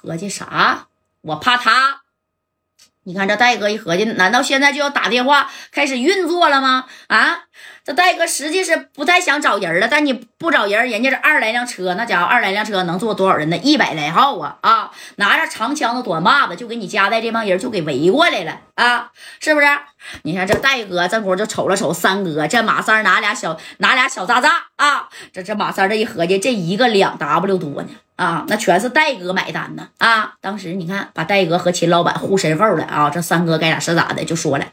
合计啥？我怕他。你看这戴哥一合计，难道现在就要打电话开始运作了吗？啊，这戴哥实际是不太想找人了，但你不找人，人家这二来辆车，那家伙二来辆车能坐多少人呢？一百来号啊啊！拿着长枪的短把子，就给你夹带这帮人就给围过来了啊，是不是？你看这戴哥这会就瞅了瞅三哥，这马三拿俩小拿俩小渣渣啊，这这马三这一合计，这一个两 W 多呢。啊，那全是戴哥买单呢！啊，当时你看，把戴哥和秦老板护身后了啊！这三哥该咋是咋的，就说了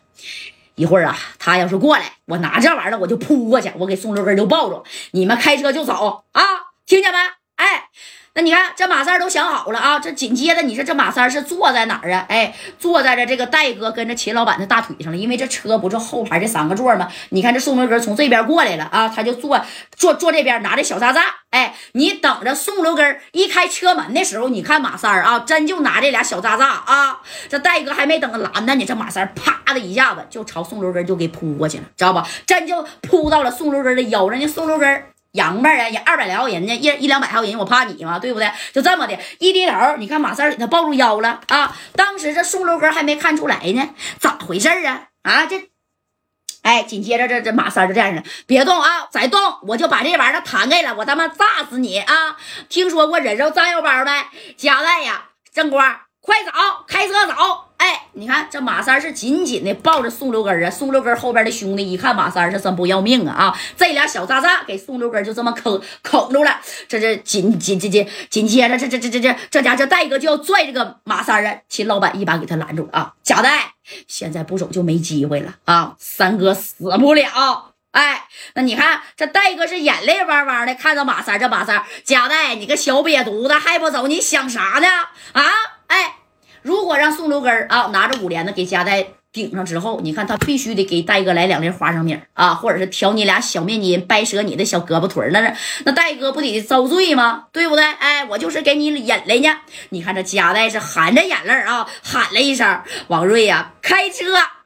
一会儿啊，他要是过来，我拿这玩意儿我就扑过去，我给宋六根就抱住，你们开车就走啊！听见没？那你看，这马三都想好了啊！这紧接着，你说这马三是坐在哪儿啊？哎，坐在了这个戴哥跟着秦老板的大腿上了。因为这车不是后排这三个座吗？你看这宋六根从这边过来了啊，他就坐坐坐这边，拿着小扎扎。哎，你等着宋六根一开车门的时候，你看马三啊，真就拿这俩小扎扎啊。这戴哥还没等拦呢，你这马三啪的一下子就朝宋六根就给扑过去了，知道吧？真就扑到了宋六根的腰上。那宋六根。洋巴啊，也二百来号人呢，一一两百号人，我怕你吗？对不对？就这么的一低头，你看马三给他抱住腰了啊！当时这宋六哥还没看出来呢，咋回事啊？啊，这，哎，紧接着这这马三就这样的，别动啊，再动我就把这玩意儿弹开了，我他妈炸死你啊！听说过人肉炸药包没？夹带呀，正光。快走，开车走！你看这马三是紧紧的抱着宋六根啊。宋六根后边的兄弟一看马三是真不要命啊啊！这俩小渣渣给宋六根就这么坑坑住了。这这紧紧紧紧紧接着这这这这这这家这戴哥就要拽这个马三啊。秦老板一把给他拦住啊！贾戴，现在不走就没机会了啊！三哥死不了。哎，那你看这戴哥是眼泪汪汪的看着马三，这马三贾戴，你个小瘪犊子还不走？你想啥呢？啊！哎，如果让宋留根啊拿着五连子给夹带顶上之后，你看他必须得给戴哥来两粒花生米啊，或者是挑你俩小面筋，掰折你的小胳膊腿那那戴哥不得遭罪吗？对不对？哎，我就是给你引来呢。你看这夹带是含着眼泪啊，喊了一声：“王瑞呀，开车！”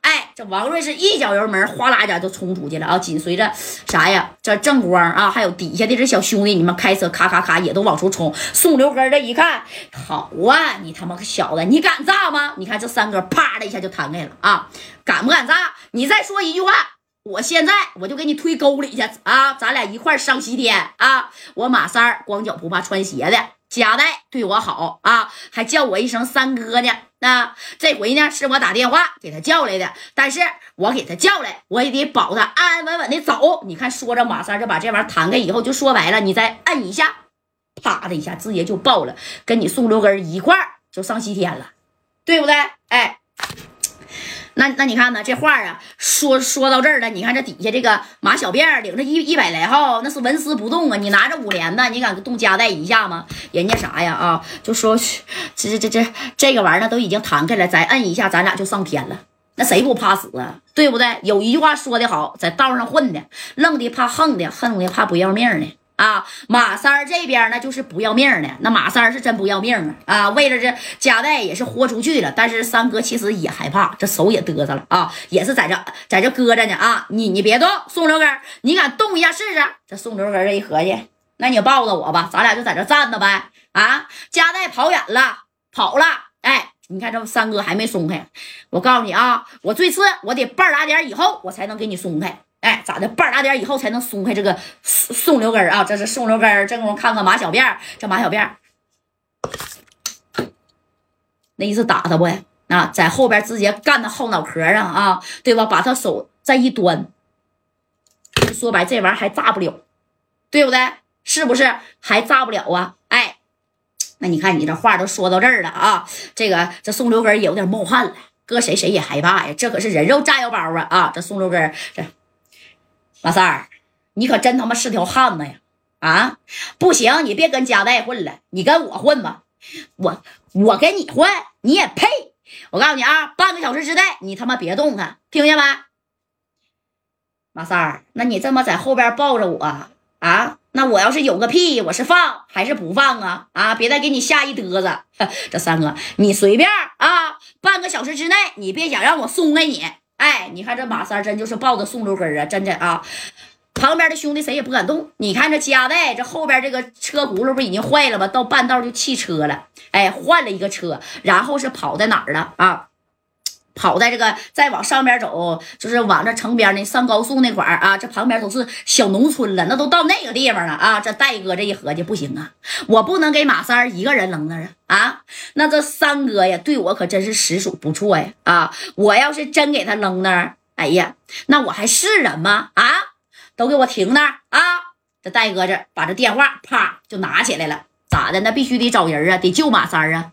哎，这王瑞是一脚油门，哗啦一下就冲出去了啊！紧随着啥呀？这正光啊，还有底下的这小兄弟，你们开车咔咔咔也都往出冲。宋留根这一看，好啊，你他妈个小子，你敢炸吗？你看这三哥啪的一下就弹开了啊！敢不敢炸？你再说一句话，我现在我就给你推沟里去啊！咱俩一块上西天啊！我马三光脚不怕穿鞋的，贾代对我好啊，还叫我一声三哥呢。那这回呢，是我打电话给他叫来的，但是我给他叫来，我也得保他安安稳稳的走。你看，说着马三就把这玩意儿弹开以后，就说白了，你再摁一下，啪的一下，直接就爆了，跟你宋六根一块儿就上西天了，对不对？哎。那那你看呢？这话啊，说说到这儿了。你看这底下这个马小辫领着一一百来号，那是纹丝不动啊。你拿着五连的，你敢动夹带一下吗？人家啥呀啊？就说这这这这这个玩意儿都已经弹开了，再摁一下，咱俩就上天了。那谁不怕死啊？对不对？有一句话说的好，在道上混的，愣的怕横的，横的怕不要命的。啊，马三儿这边呢，就是不要命的。那马三是真不要命啊！啊，为了这夹带也是豁出去了。但是三哥其实也害怕，这手也嘚瑟了啊，也是在这在这搁着呢啊！你你别动，宋六根，你敢动一下试试？这宋六根这一合计，那你抱着我吧，咱俩就在这站着呗。啊，夹带跑远了，跑了。哎，你看这三哥还没松开。我告诉你啊，我最次我得半打点以后，我才能给你松开。哎，咋的？半打点以后才能松开这个宋宋六根啊！这是宋六根，正宫看看马小辫这马小辫那意思打他不？啊，在后边直接干到后脑壳上啊，对吧？把他手再一端，说白这玩意儿还炸不了，对不对？是不是还炸不了啊？哎，那你看你这话都说到这儿了啊，这个这宋六根也有点冒汗了，搁谁谁也害怕呀，这可是人肉炸药包啊！啊，这宋六根这。马三儿，你可真他妈是条汉子呀！啊，不行，你别跟家代混了，你跟我混吧。我我跟你混，你也配？我告诉你啊，半个小时之内你他妈别动弹，听见没？马三儿，那你这么在后边抱着我啊？那我要是有个屁，我是放还是不放啊？啊，别再给你吓一嘚瑟。这三哥，你随便啊，半个小时之内你别想让我松开你。哎，你看这马三真就是抱着宋六根啊，真的啊，旁边的兄弟谁也不敢动。你看这加代，这后边这个车轱辘不已经坏了吗？到半道就弃车了，哎，换了一个车，然后是跑在哪儿了啊？跑在这个再往上边走，就是往这城边呢，上高速那块儿啊，这旁边都是小农村了，那都到那个地方了啊。这戴哥这一合计，不行啊，我不能给马三一个人扔那儿啊啊！那这三哥呀，对我可真是实属不错呀啊！我要是真给他扔那儿，哎呀，那我还是人吗？啊！都给我停那儿啊！这戴哥这把这电话啪就拿起来了，咋的？那必须得找人啊，得救马三啊！